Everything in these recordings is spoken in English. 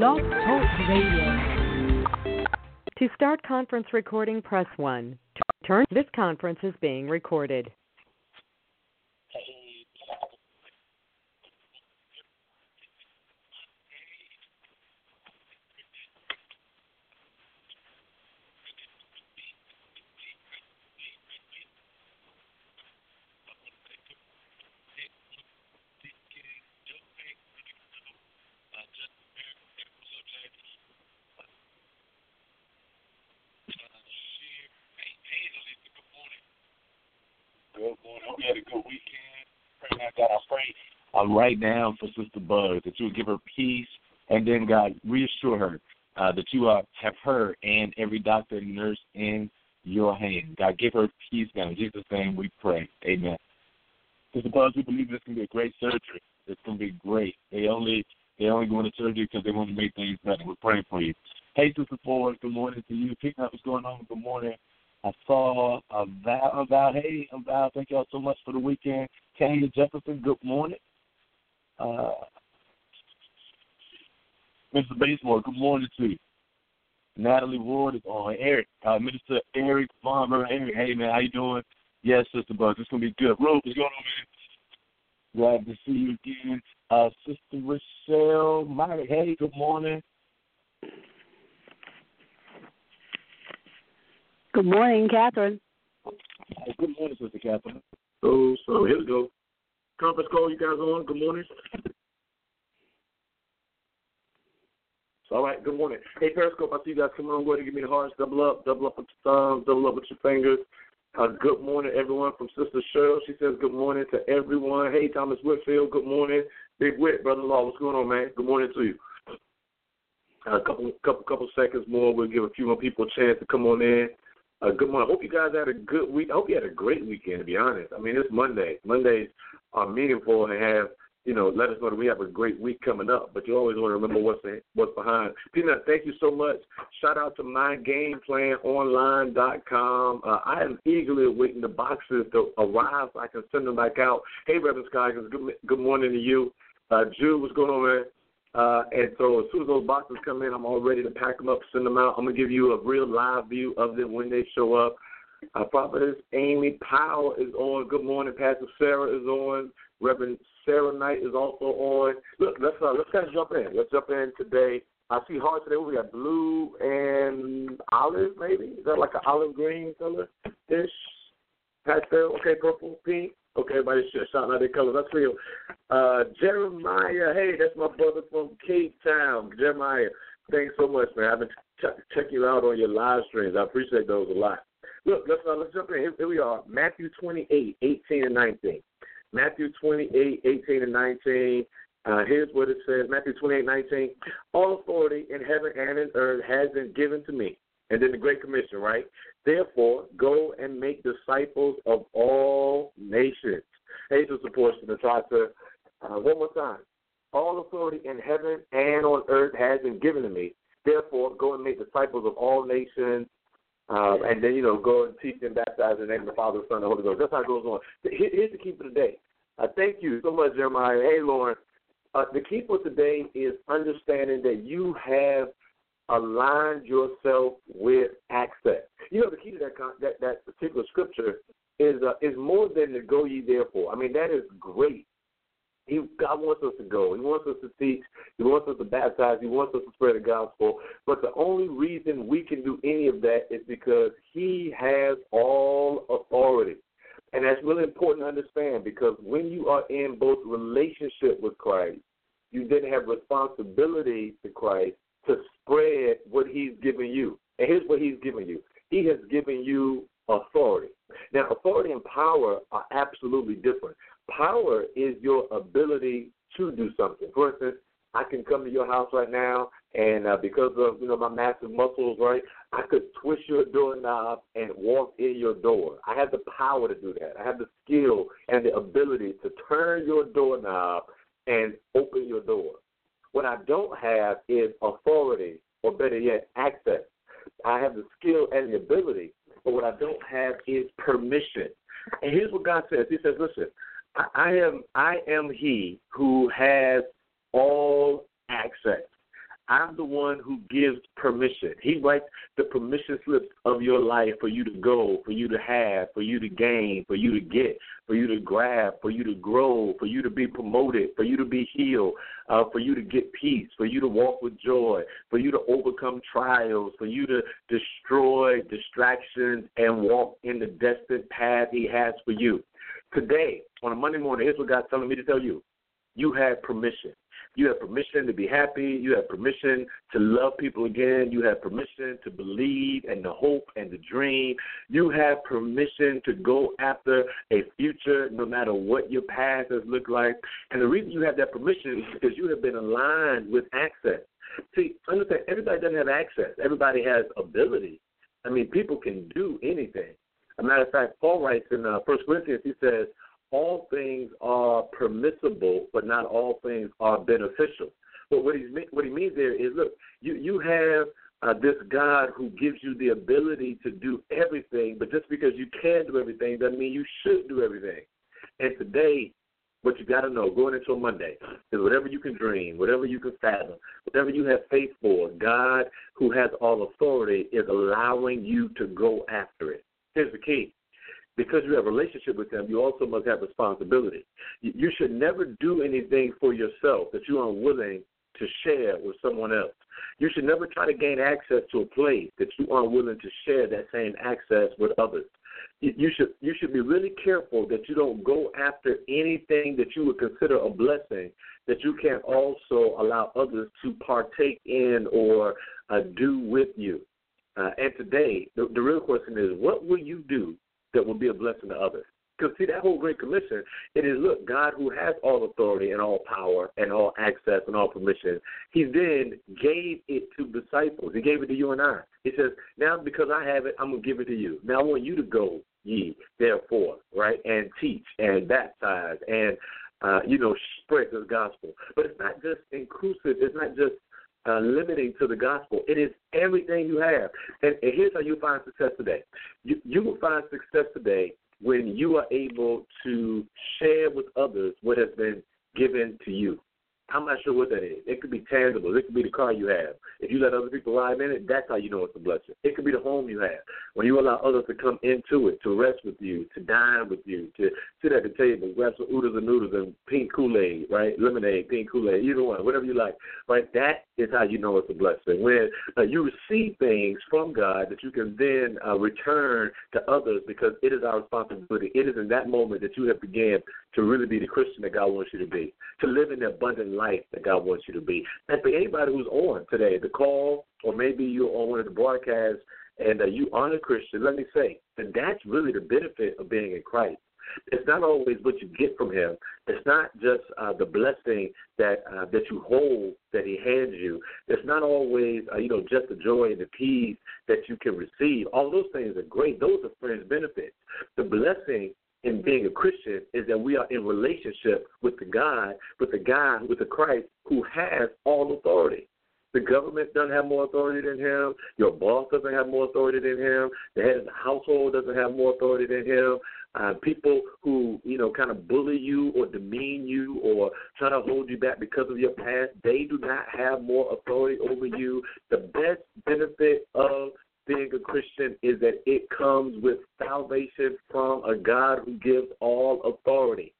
Talk Radio. To start conference recording, press 1. To return, this conference is being recorded. Had a good weekend. Pray now, God, I pray um, right now for Sister Bug that you would give her peace, and then God reassure her uh, that you uh, have her and every doctor and nurse in your hand. God, give her peace now. In Jesus' name, we pray. Amen. Sister Bug, we believe this can be a great surgery. It's going to be great. They only they only go into surgery because they want to make things better. We're praying for you. Hey, Sister Ford, good morning to you. Picking up what's going on. Good morning. I saw a Val, a Val, hey, a thank y'all so much for the weekend. Tanya Jefferson, good morning. Uh, Mr. Baseball, good morning to you. Natalie Ward is on. Eric, uh, Minister Eric Farmer. Eric, hey man, how you doing? Yes, Sister Buzz, it's gonna be good. Rose, what's going on, man? Glad to see you again. Uh, Sister Rochelle, Myra, hey, good morning. Good morning, Catherine. Good morning, Sister Catherine. So, so here we go. Conference call, you guys on? Good morning. All right, good morning. Hey, Periscope, I see you guys coming on. Go ahead and give me the hearts. Double up, double up with your thumbs, double up with your fingers. Uh, good morning, everyone, from Sister Cheryl. She says good morning to everyone. Hey, Thomas Whitfield, good morning. Big Whit, brother-in-law, what's going on, man? Good morning to you. A couple, couple, couple seconds more. We'll give a few more people a chance to come on in. Good morning. I hope you guys had a good week. I hope you had a great weekend. To be honest, I mean it's Monday. Mondays are meaningful and have you know let us know that we have a great week coming up. But you always want to remember what's what's behind. Peanut, thank you so much. Shout out to mygameplanonline.com. Uh, I am eagerly awaiting the boxes to arrive so I can send them back out. Hey, Reverend Scoggins, good good morning to you. Uh, Jude, what's going on, man? Uh, and so as soon as those boxes come in, I'm all ready to pack them up, send them out. I'm gonna give you a real live view of them when they show up. Uh, Prophetess Amy Powell is on. Good morning. Pastor Sarah is on. Reverend Sarah Knight is also on. Look, let's uh, let's of jump in. Let's jump in today. I see hearts today. We got blue and olive, maybe. Is that like an olive green color ish? Pastel. Okay, purple, pink. Okay, everybody's shouting out their colors. I you. Uh, Jeremiah, hey, that's my brother from Cape Town. Jeremiah, thanks so much, man. I've been ch- checking you out on your live streams. I appreciate those a lot. Look, let's uh, let's jump in. Here, here we are, Matthew 28, 18 and 19. Matthew 28, 18 and 19. Uh, here's what it says Matthew 28, 19. All authority in heaven and in earth has been given to me. And then the Great Commission, right? Therefore, go and make disciples of all nations. Angels supports the try to uh, one more time. All authority in heaven and on earth has been given to me. Therefore, go and make disciples of all nations, uh, and then you know go and teach and baptize in the name of the Father, the Son, and the Holy Ghost. That's how it goes on. Here's the key for today. Uh, thank you so much, Jeremiah. Hey, Lauren. Uh, the key for today is understanding that you have aligned yourself with access. You know, the key to that that, that particular scripture is uh, is more than the go ye therefore. I mean, that is great. He, God wants us to go. He wants us to teach. He wants us to baptize. He wants us to spread the gospel. But the only reason we can do any of that is because He has all authority. And that's really important to understand because when you are in both relationship with Christ, you then have responsibility to Christ to spread what He's given you. And here's what He's given you He has given you authority. Now, authority and power are absolutely different. Power is your ability to do something. For instance, I can come to your house right now, and uh, because of you know my massive muscles, right, I could twist your doorknob and walk in your door. I have the power to do that. I have the skill and the ability to turn your doorknob and open your door. What I don't have is authority, or better yet, access. I have the skill and the ability, but what I don't have is permission. And here's what God says. He says, "Listen, I, am I am He who has all access. I'm the one who gives permission. He writes the permission slips of your life for you to go, for you to have, for you to gain, for you to get, for you to grab, for you to grow, for you to be promoted, for you to be healed, uh, for you to get peace, for you to walk with joy, for you to overcome trials, for you to destroy distractions and walk in the destined path He has for you. Today, on a Monday morning, here's what God's telling me to tell you. You have permission. You have permission to be happy. You have permission to love people again. You have permission to believe and to hope and to dream. You have permission to go after a future no matter what your past has looked like. And the reason you have that permission is because you have been aligned with access. See, understand, everybody doesn't have access. Everybody has ability. I mean, people can do anything. A matter of fact, Paul writes in uh, First Corinthians, he says, all things are permissible, but not all things are beneficial. But what he what he means there is, look, you you have uh, this God who gives you the ability to do everything, but just because you can do everything doesn't mean you should do everything. And today, what you got to know going into a Monday is whatever you can dream, whatever you can fathom, whatever you have faith for, God, who has all authority, is allowing you to go after it. Here's the key because you have a relationship with them, you also must have responsibility. You should never do anything for yourself that you aren't willing to share with someone else. You should never try to gain access to a place that you aren't willing to share that same access with others. You should you should be really careful that you don't go after anything that you would consider a blessing that you can't also allow others to partake in or uh, do with you. Uh, and today, the, the real question is, what will you do that will be a blessing to others. Because see that whole Great Commission, it is look, God who has all authority and all power and all access and all permission, He then gave it to disciples. He gave it to you and I. He says, Now because I have it, I'm gonna give it to you. Now I want you to go ye, therefore, right, and teach and baptize and uh, you know, spread the gospel. But it's not just inclusive, it's not just uh, limiting to the gospel. It is everything you have. And, and here's how you find success today. You, you will find success today when you are able to share with others what has been given to you. I'm not sure what that is. It could be tangible. It could be the car you have. If you let other people ride in it, that's how you know it's a blessing. It could be the home you have. When you allow others to come into it, to rest with you, to dine with you, to sit at the table, grab some oodles and noodles and pink Kool-Aid, right? Lemonade, pink Kool-Aid, either one, whatever you like. Right? That is how you know it's a blessing. When uh, you receive things from God that you can then uh, return to others because it is our responsibility. It is in that moment that you have began to really be the Christian that God wants you to be, to live the abundant life that God wants you to be. And for anybody who's on today, the call, or maybe you're on one of the broadcasts and uh, you aren't a Christian, let me say that that's really the benefit of being in Christ. It's not always what you get from Him. It's not just uh, the blessing that uh, that you hold that He hands you. It's not always uh, you know just the joy and the peace that you can receive. All those things are great. Those are friends' benefits. The blessing in being a Christian is that we are in relationship with the God, with the God, with the Christ who has all authority. The government doesn't have more authority than him. Your boss doesn't have more authority than him. The head of the household doesn't have more authority than him. Uh, people who you know kind of bully you or demean you or try to hold you back because of your past, they do not have more authority over you. The best benefit of being a Christian is that it comes with salvation from a God who gives all authority.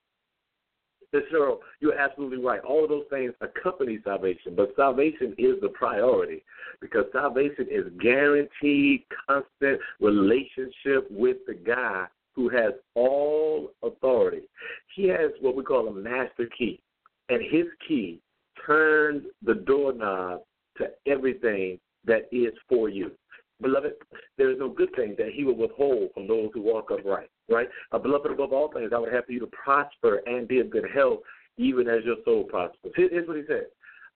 Cheryl, you're absolutely right. All of those things accompany salvation, but salvation is the priority because salvation is guaranteed, constant relationship with the God who has all authority. He has what we call a master key, and his key turns the doorknob to everything that is for you. Beloved, there is no good thing that he will withhold from those who walk upright, right? Uh, beloved, above all things, I would have for you to prosper and be of good health, even as your soul prospers. Here's what he said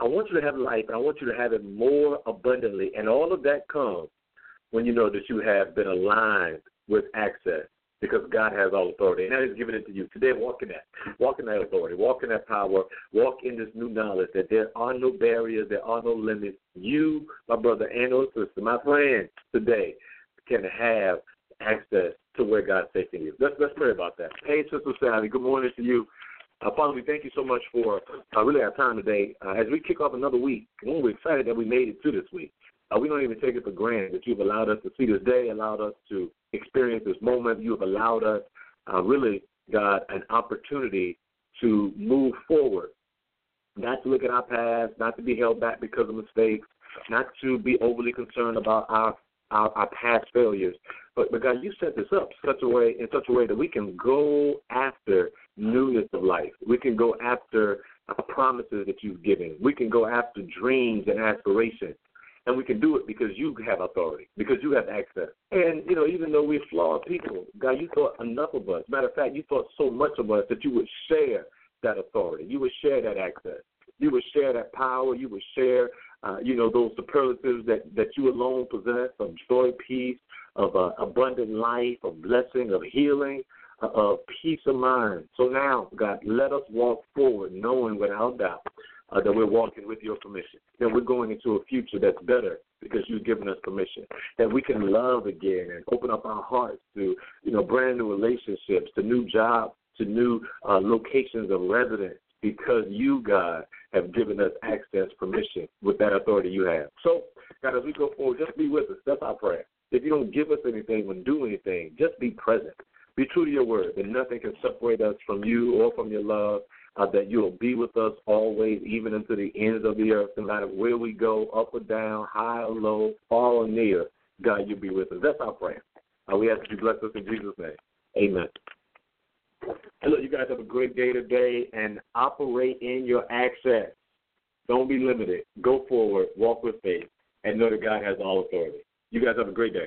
I want you to have life, and I want you to have it more abundantly. And all of that comes when you know that you have been aligned with access because God has all authority. And is given it to you. Today, walk in that. Walk in that authority. Walk in that power. Walk in this new knowledge that there are no barriers, there are no limits. You, my brother and or sister, my friend, today can have access to where God's taking you. Let's, let's pray about that. Hey, Sister Sally, good morning to you. Uh, Father, we thank you so much for uh, really our time today. Uh, as we kick off another week, we're excited that we made it to this week. Uh, we don't even take it for granted that you've allowed us to see this day, allowed us to experience this moment. You have allowed us, uh, really, God, an opportunity to move forward, not to look at our past, not to be held back because of mistakes, not to be overly concerned about our our, our past failures. But, but God, you set this up such a way in such a way that we can go after newness of life. We can go after uh, promises that you've given. We can go after dreams and aspirations. And we can do it because you have authority, because you have access. And, you know, even though we're flawed people, God, you thought enough of us. Matter of fact, you thought so much of us that you would share that authority. You would share that access. You would share that power. You would share, uh, you know, those superlatives that, that you alone possess of joy, peace, of uh, abundant life, of blessing, of healing, uh, of peace of mind. So now, God, let us walk forward knowing without doubt uh, that we're walking with your permission, that we're going into a future that's better because you've given us permission, that we can love again and open up our hearts to, you know, brand new relationships, to new jobs, to new uh, locations of residence because you, God, have given us access, permission with that authority you have. So, God, as we go forward, just be with us. That's our prayer. If you don't give us anything or do anything, just be present. Be true to your word, and nothing can separate us from you or from your love uh, that you will be with us always, even into the ends of the earth, no matter where we go, up or down, high or low, far or near. God, you'll be with us. That's our prayer. Uh, we ask that you bless us in Jesus' name. Amen. Look, you guys have a great day today and operate in your access. Don't be limited. Go forward, walk with faith, and know that God has all authority. You guys have a great day.